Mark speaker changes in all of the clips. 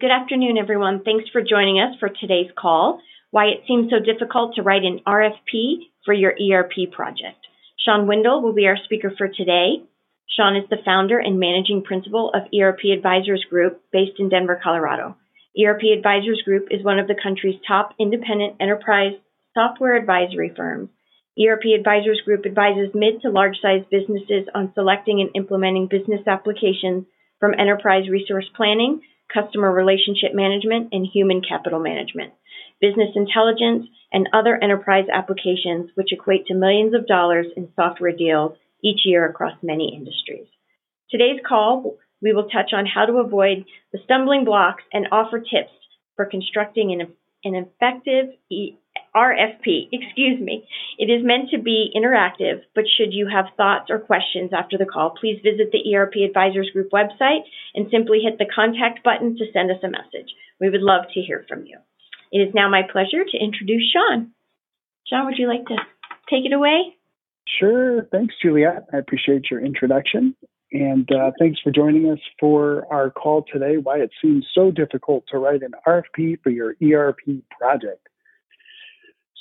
Speaker 1: Good afternoon, everyone. Thanks for joining us for today's call, Why It Seems So Difficult to Write an RFP for Your ERP Project. Shawn Windle will be our speaker for today. Shawn is the founder and managing principal of ERP Advisors Group based in Denver, Colorado. ERP Advisors Group is one of the country's top independent enterprise software advisory firms. ERP Advisors Group advises mid to large sized businesses on selecting and implementing business applications from enterprise resource planning customer relationship management, and human capital management, business intelligence, and other enterprise applications which equate to millions of dollars in software deals each year across many industries. Today's call, we will touch on how to avoid the stumbling blocks and offer tips for constructing an, an effective RFP, excuse me. It is meant to be interactive, but should you have thoughts or questions after the call, please visit the ERP Advisors Group website and simply hit the contact button to send us a message. We would love to hear from you. It is now my pleasure to introduce Shawn. Shawn, would you like to take it away?
Speaker 2: Sure. Thanks, Juliet. I appreciate your introduction. And uh, thanks for joining us for our call today. Why it seems so difficult to write an RFP for your ERP project.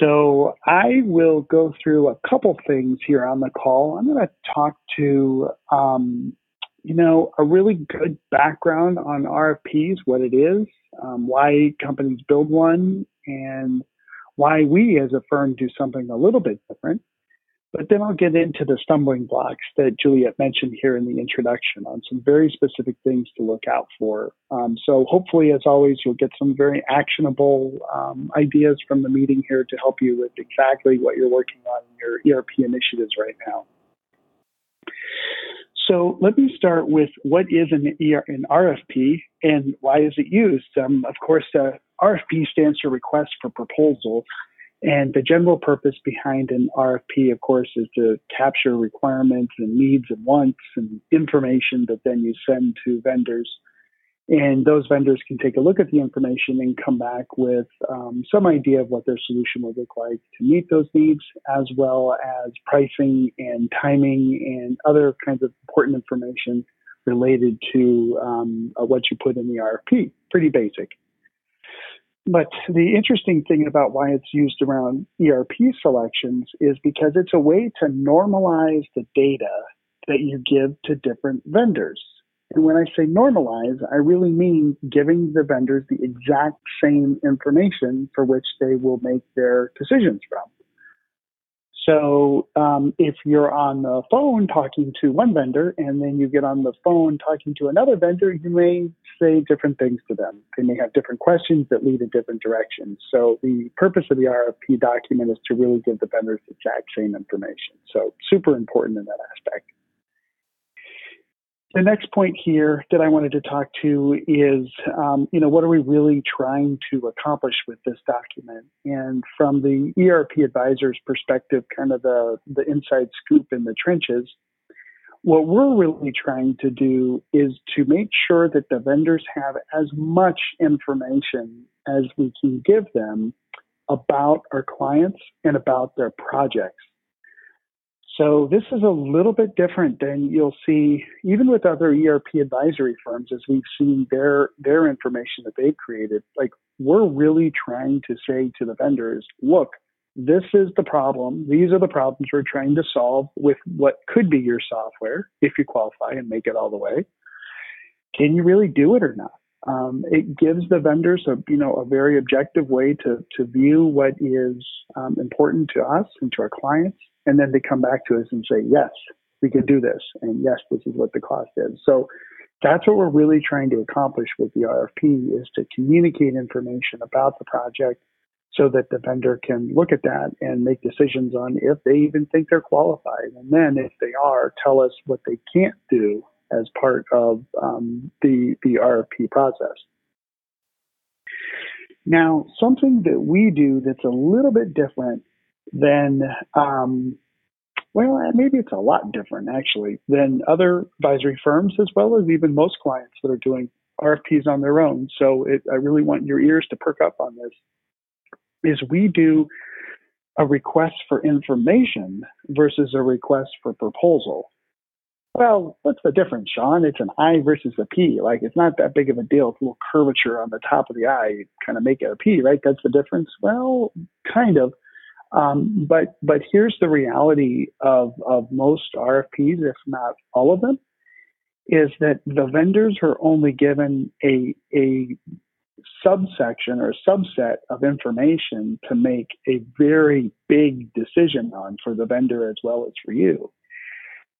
Speaker 2: So I will go through a couple things here on the call. I'm going to talk to, um, you know, a really good background on RFPs, what it is, um, why companies build one, and why we as a firm do something a little bit different. But then I'll get into the stumbling blocks that Juliet mentioned here in the introduction on some very specific things to look out for. Um, so hopefully, as always, you'll get some very actionable um, ideas from the meeting here to help you with exactly what you're working on in your ERP initiatives right now. So let me start with what is an, ER, an RFP and why is it used? Um, of course, uh, RFP stands for Request for Proposal, and the general purpose behind an RFP, of course, is to capture requirements and needs and wants and information that then you send to vendors. And those vendors can take a look at the information and come back with um, some idea of what their solution would look like to meet those needs, as well as pricing and timing and other kinds of important information related to um, uh, what you put in the RFP. Pretty basic. But the interesting thing about why it's used around ERP selections is because it's a way to normalize the data that you give to different vendors. And when I say normalize, I really mean giving the vendors the exact same information for which they will make their decisions from. So um, if you're on the phone talking to one vendor and then you get on the phone talking to another vendor, you may say different things to them. They may have different questions that lead in different directions. So the purpose of the RFP document is to really give the vendors the exact same information. So super important in that aspect. The next point here that I wanted to talk to is, um, you know, what are we really trying to accomplish with this document? And from the ERP advisor's perspective, kind of the, the inside scoop in the trenches, what we're really trying to do is to make sure that the vendors have as much information as we can give them about our clients and about their projects. So this is a little bit different than you'll see even with other ERP advisory firms as we've seen their their information that they've created. Like we're really trying to say to the vendors, look, this is the problem. These are the problems we're trying to solve with what could be your software if you qualify and make it all the way. Can you really do it or not? Um, it gives the vendors a you know a very objective way to to view what is um, important to us and to our clients and then they come back to us and say, yes, we can do this, and yes, this is what the cost is. So that's what we're really trying to accomplish with the RFP is to communicate information about the project so that the vendor can look at that and make decisions on if they even think they're qualified. And then if they are, tell us what they can't do as part of um, the, the RFP process. Now, something that we do that's a little bit different then um, well, maybe it's a lot different actually than other advisory firms, as well as even most clients that are doing RFPs on their own. So it, I really want your ears to perk up on this. Is we do a request for information versus a request for proposal. Well, what's the difference, Shawn? It's an I versus a P. Like it's not that big of a deal. It's a little curvature on the top of the eye, kind of make it a P, right? That's the difference. Well, kind of. Um, but but here's the reality of of most RFPs, if not all of them, is that the vendors are only given a a subsection or subset of information to make a very big decision on for the vendor as well as for you.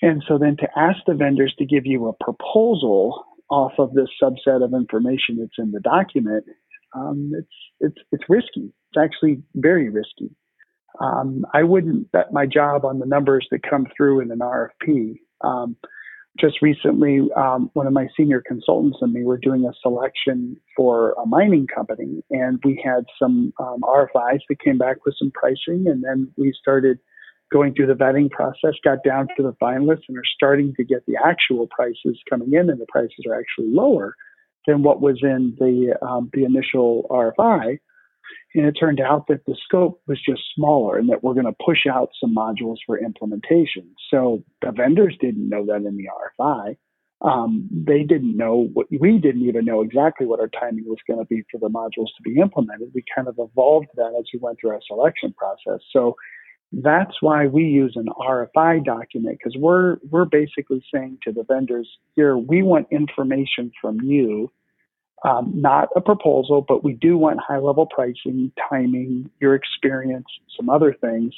Speaker 2: And so then to ask the vendors to give you a proposal off of this subset of information that's in the document, um, it's it's it's risky. It's actually very risky. Um, I wouldn't bet my job on the numbers that come through in an RFP. Um, just recently, um, one of my senior consultants and me were doing a selection for a mining company, and we had some um, RFIs that came back with some pricing, and then we started going through the vetting process, got down to the finalists, and are starting to get the actual prices coming in, and the prices are actually lower than what was in the um, the initial RFI. And it turned out that the scope was just smaller and that we're going to push out some modules for implementation. So the vendors didn't know that in the RFI. Um, they didn't know what we didn't even know exactly what our timing was going to be for the modules to be implemented. We kind of evolved that as we went through our selection process. So that's why we use an RFI document because we're we're basically saying to the vendors here we want information from you um, not a proposal, but we do want high level pricing, timing, your experience, some other things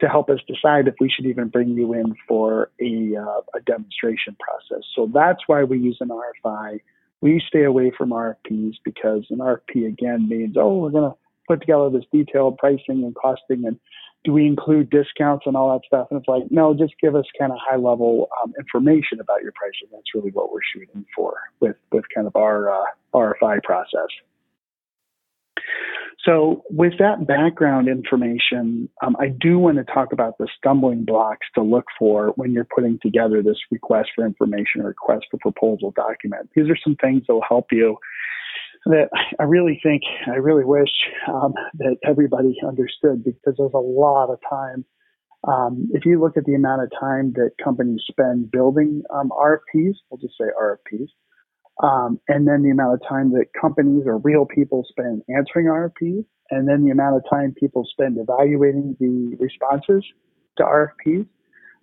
Speaker 2: to help us decide if we should even bring you in for a, uh, a demonstration process. So that's why we use an RFI. We stay away from RFPs because an RFP again means, oh, we're going to put together this detailed pricing and costing and do we include discounts and all that stuff? And it's like, no, just give us kind of high level um, information about your pricing. That's really what we're shooting for with with kind of our uh, RFI process. So, with that background information, um, I do want to talk about the stumbling blocks to look for when you're putting together this request for information or request for proposal document. These are some things that will help you that I really think, I really wish um, that everybody understood because there's a lot of time. Um, if you look at the amount of time that companies spend building um, RFPs, we'll just say RFPs, um, and then the amount of time that companies or real people spend answering RFPs, and then the amount of time people spend evaluating the responses to RFPs,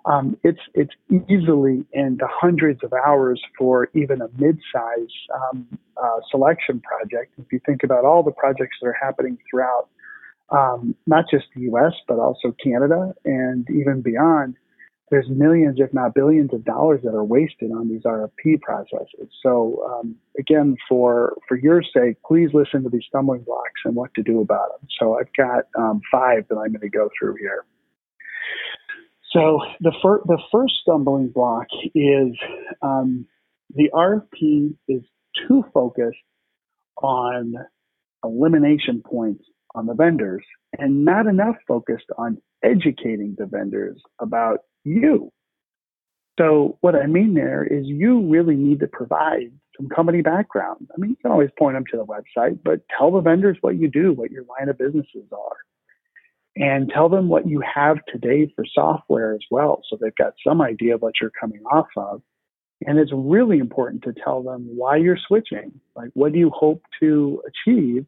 Speaker 2: um, it's it's easily in the hundreds of hours for even a mid-size um, uh, selection project. If you think about all the projects that are happening throughout, um, not just the U.S. but also Canada and even beyond, there's millions, if not billions, of dollars that are wasted on these RFP processes. So um, again, for for your sake, please listen to these stumbling blocks and what to do about them. So I've got um, five that I'm going to go through here. So the, the first stumbling block is um, the RFP is too focused on elimination points on the vendors and not enough focused on educating the vendors about you. So what I mean there is you really need to provide some company background. I mean, you can always point them to the website, but tell the vendors what you do, what your line of businesses are and tell them what you have today for software as well. So they've got some idea of what you're coming off of. And it's really important to tell them why you're switching. Like, what do you hope to achieve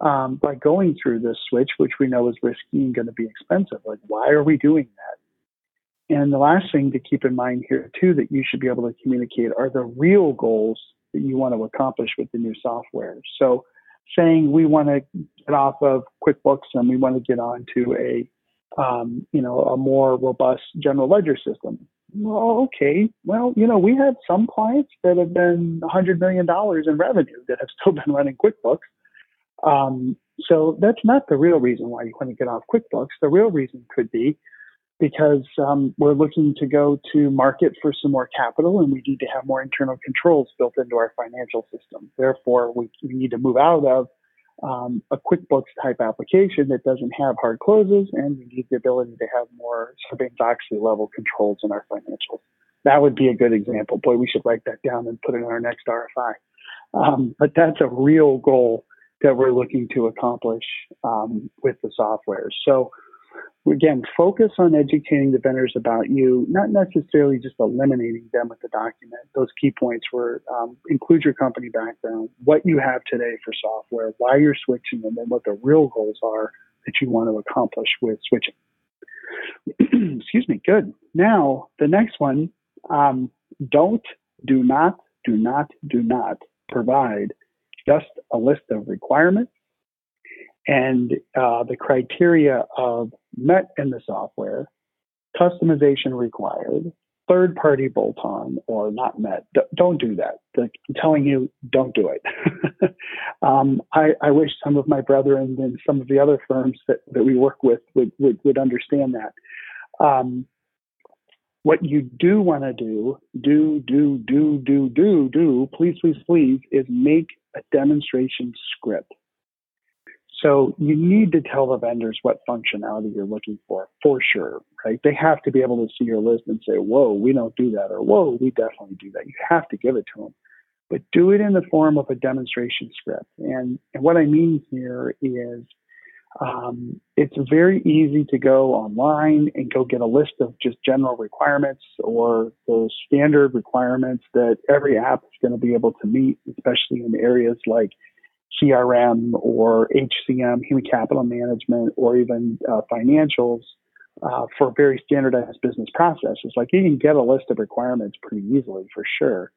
Speaker 2: um, by going through this switch, which we know is risky and going to be expensive? Like, why are we doing that? And the last thing to keep in mind here, too, that you should be able to communicate are the real goals that you want to accomplish with the new software. So, saying we want to get off of QuickBooks and we want to get on to a um, you know a more robust general ledger system. Well, okay. Well, you know, we have some clients that have been $100 million in revenue that have still been running QuickBooks. Um, so that's not the real reason why you want to get off QuickBooks. The real reason could be because um, we're looking to go to market for some more capital and we need to have more internal controls built into our financial system. Therefore, we, we need to move out of um, a QuickBooks type application that doesn't have hard closes and we need the ability to have more Sarbanes-Oxley level controls in our financials. That would be a good example. Boy, we should write that down and put it in our next RFI. Um, but that's a real goal that we're looking to accomplish um, with the software. So again, focus on educating the vendors about you, not necessarily just eliminating them with the document. Those key points were um, include your company background, what you have today for software, why you're switching, and then what the real goals are that you want to accomplish with switching. Excuse me. Good. Now, the next one um, don't, do not, do not, do not provide just a list of requirements and uh, the criteria of met in the software, customization required, third party bolt on, or not met. D- don't do that. I'm telling you, don't do it. um, I, I, wish some of my brethren and some of the other firms that, that we work with would, would, would understand that. Um, what you do want to do, do, do, do, do, do, do, please, please, please, is make a demonstration script. So you need to tell the vendors what functionality you're looking for, for sure, right? They have to be able to see your list and say, whoa, we don't do that, or whoa, we definitely do that. You have to give it to them. But do it in the form of a demonstration script. And, and what I mean here is um, it's very easy to go online and go get a list of just general requirements or those standard requirements that every app is going to be able to meet, especially in areas like CRM or HCM, human capital management, or even uh, financials uh, for very standardized business processes. Like you can get a list of requirements pretty easily for sure.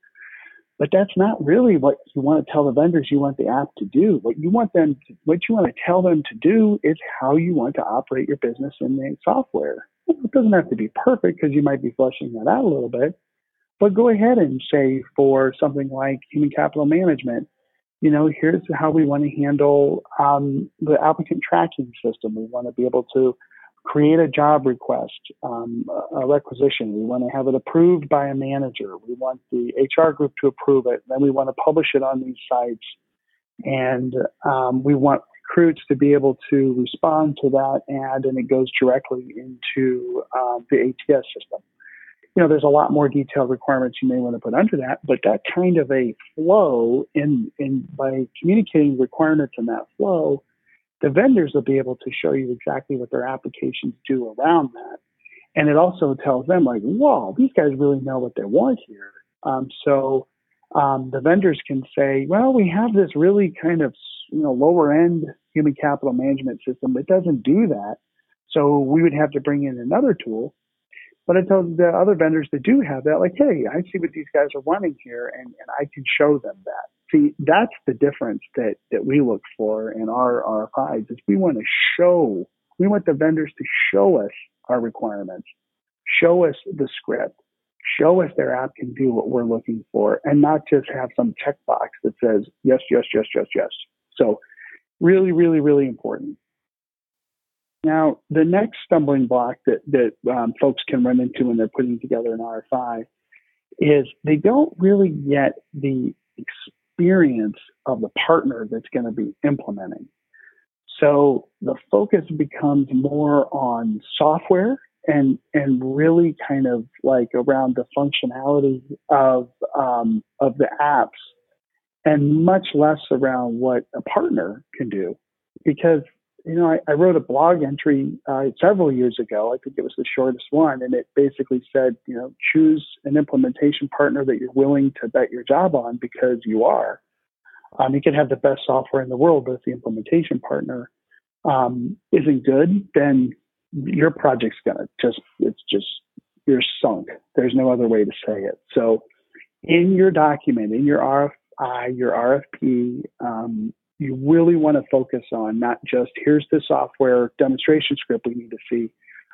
Speaker 2: But that's not really what you want to tell the vendors you want the app to do. What you want them to, what you want to tell them to do is how you want to operate your business in the software. It doesn't have to be perfect because you might be fleshing that out a little bit. But go ahead and say for something like human capital management, you know, here's how we want to handle um, the applicant tracking system. We want to be able to create a job request, um, a requisition. We want to have it approved by a manager. We want the HR group to approve it. Then we want to publish it on these sites. And um, we want recruits to be able to respond to that ad and it goes directly into uh, the ATS system you know, there's a lot more detailed requirements you may want to put under that, but that kind of a flow in, in by communicating requirements in that flow, the vendors will be able to show you exactly what their applications do around that. And it also tells them like, whoa, these guys really know what they want here. Um, so um, the vendors can say, well, we have this really kind of you know lower end human capital management system that doesn't do that. So we would have to bring in another tool but I told the other vendors that do have that, like, hey, I see what these guys are wanting here, and, and I can show them that. See, that's the difference that, that we look for in our RFIs is we want to show, we want the vendors to show us our requirements, show us the script, show us their app can do what we're looking for, and not just have some checkbox that says yes, yes, yes, yes, yes. So really, really, really important. Now, the next stumbling block that, that um, folks can run into when they're putting together an RFI is they don't really get the experience of the partner that's going to be implementing. So the focus becomes more on software and and really kind of like around the functionality of um, of the apps, and much less around what a partner can do, because you know, I, I wrote a blog entry uh, several years ago. I think it was the shortest one, and it basically said, you know, choose an implementation partner that you're willing to bet your job on because you are. Um, you can have the best software in the world, but if the implementation partner um, isn't good, then your project's gonna just it's just you're sunk. There's no other way to say it. So, in your document, in your RFI, your RFP, um, you really want to focus on not just here's the software demonstration script we need to see,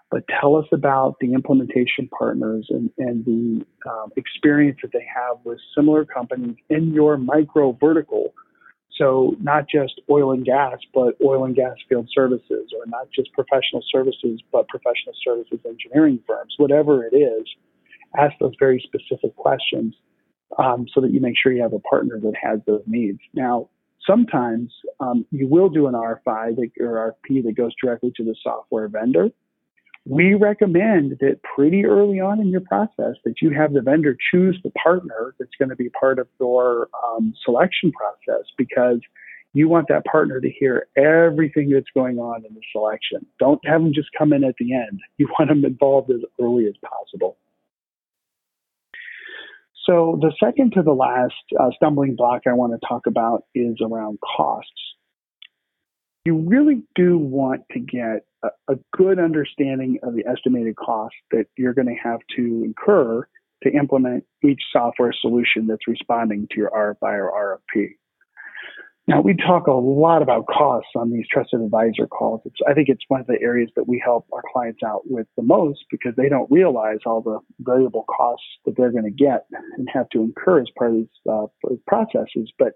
Speaker 2: but tell us about the implementation partners and, and the um, experience that they have with similar companies in your micro vertical. So not just oil and gas, but oil and gas field services, or not just professional services, but professional services engineering firms, whatever it is. Ask those very specific questions um, so that you make sure you have a partner that has those needs. Now, Sometimes um, you will do an RFI that, or RFP that goes directly to the software vendor. We recommend that pretty early on in your process that you have the vendor choose the partner that's going to be part of your um, selection process because You want that partner to hear everything that's going on in the selection. Don't have them just come in at the end. You want them involved as early as possible. So the second to the last uh, stumbling block I want to talk about is around costs. You really do want to get a, a good understanding of the estimated cost that you're going to have to incur to implement each software solution that's responding to your RFI or RFP. Now, we talk a lot about costs on these trusted advisor calls. It's, I think it's one of the areas that we help our clients out with the most because they don't realize all the variable costs that they're going to get and have to incur as part of these uh, processes. But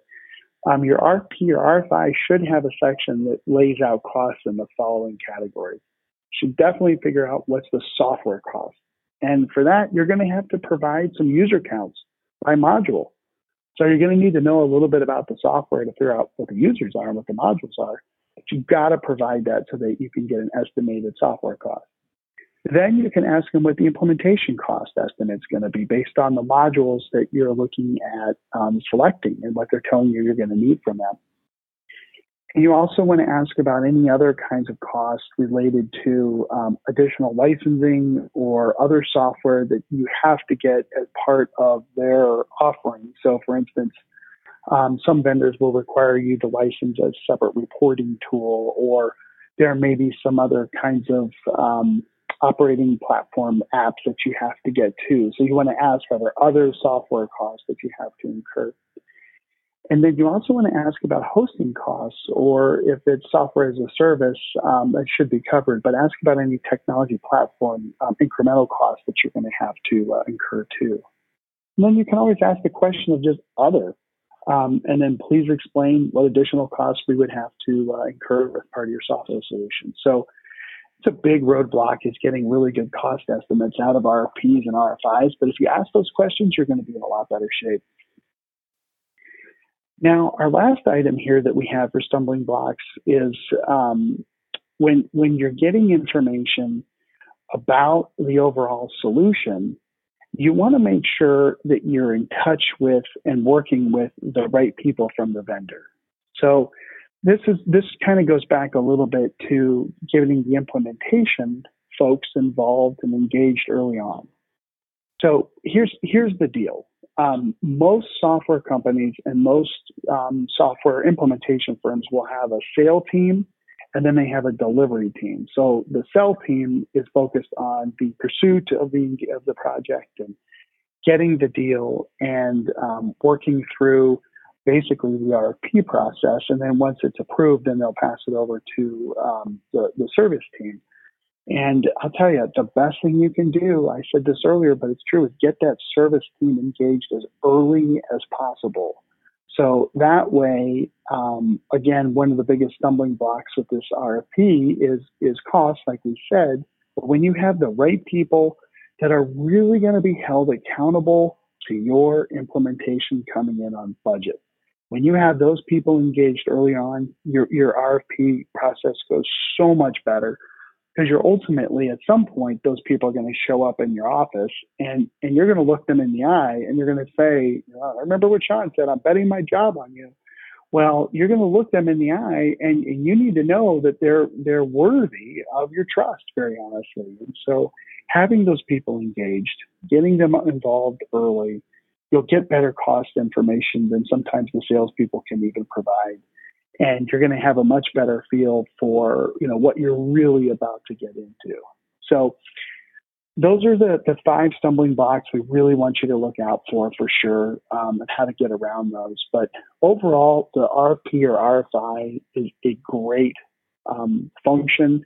Speaker 2: um, your RP or RFI should have a section that lays out costs in the following categories. Should definitely figure out what's the software cost. And for that, you're going to have to provide some user counts by module. So you're going to need to know a little bit about the software to figure out what the users are and what the modules are. But you've got to provide that so that you can get an estimated software cost. Then you can ask them what the implementation cost estimate is going to be based on the modules that you're looking at um, selecting and what they're telling you you're going to need from them. You also want to ask about any other kinds of costs related to um, additional licensing or other software that you have to get as part of their offering. So, for instance, um, some vendors will require you to license a separate reporting tool, or there may be some other kinds of um, operating platform apps that you have to get to. So, you want to ask are there other software costs that you have to incur? And then you also want to ask about hosting costs, or if it's software as a service, um, that should be covered. But ask about any technology platform um, incremental costs that you're going to have to uh, incur too. And then you can always ask the question of just other, um, and then please explain what additional costs we would have to uh, incur as part of your software solution. So it's a big roadblock is getting really good cost estimates out of RFPs and RFIs. But if you ask those questions, you're going to be in a lot better shape. Now, our last item here that we have for stumbling blocks is um, when when you're getting information about the overall solution, you want to make sure that you're in touch with and working with the right people from the vendor. So this is this kind of goes back a little bit to getting the implementation folks involved and engaged early on. So here's here's the deal um, most software companies and most um, software implementation firms will have a sale team and then they have a delivery team. So the sell team is focused on the pursuit of the of the project and getting the deal and um, working through basically the RFP process. And then once it's approved, then they'll pass it over to um, the, the service team. And I'll tell you, the best thing you can do, I said this earlier, but it's true, is get that service team engaged as early as possible. So that way, um, again, one of the biggest stumbling blocks with this RFP is is cost, like we said. But when you have the right people that are really going to be held accountable to your implementation coming in on budget, when you have those people engaged early on, your your RFP process goes so much better because you're ultimately at some point those people are going to show up in your office and and you're going to look them in the eye and you're going to say oh, I remember what Shawn said I'm betting my job on you. Well you're going to look them in the eye and, and you need to know that they're they're worthy of your trust very honestly. And so having those people engaged getting them involved early you'll get better cost information than sometimes the salespeople can even provide and you're going to have a much better feel for you know what you're really about to get into. So those are the, the five stumbling blocks we really want you to look out for for sure um, and how to get around those. But overall, the RFP or RFI is a great um, function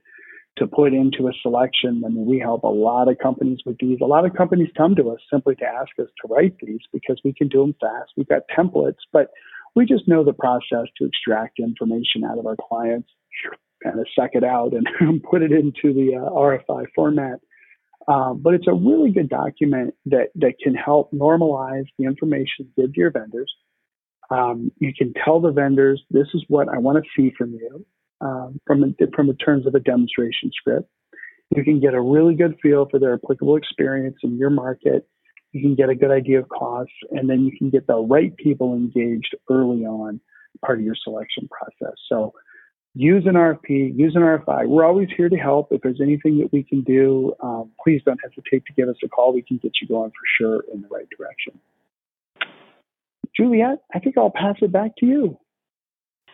Speaker 2: to put into a selection. I mean, we help a lot of companies with these. A lot of companies come to us simply to ask us to write these because we can do them fast. We've got templates, but we just know the process to extract information out of our clients, kind of suck it out and put it into the uh, RFI format. Um, but it's a really good document that, that can help normalize the information you give to your vendors. Um, you can tell the vendors, this is what I want to see from you um, from, from the terms of a demonstration script. You can get a really good feel for their applicable experience in your market you can get a good idea of costs, and then you can get the right people engaged early on part of your selection process. So use an RFP, use an RFI. We're always here to help. If there's anything that we can do, um, please don't hesitate to give us a call. We can get you going for sure in the right direction. Juliet, I think I'll pass it back to you.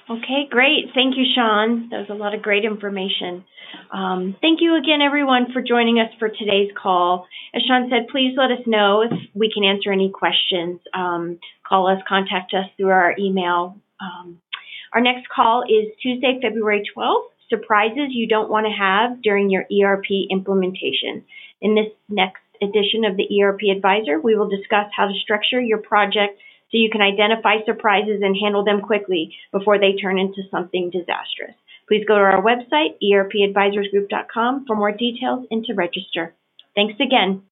Speaker 1: Okay, great. Thank you, Shawn. That was a lot of great information. Um, thank you again, everyone, for joining us for today's call. As Shawn said, please let us know if we can answer any questions. Um, call us, contact us through our email. Um, our next call is Tuesday, February 12th, surprises you don't want to have during your ERP implementation. In this next edition of the ERP Advisor, we will discuss how to structure your project so you can identify surprises and handle them quickly before they turn into something disastrous. Please go to our website, erpadvisorsgroup.com, for more details and to register. Thanks again.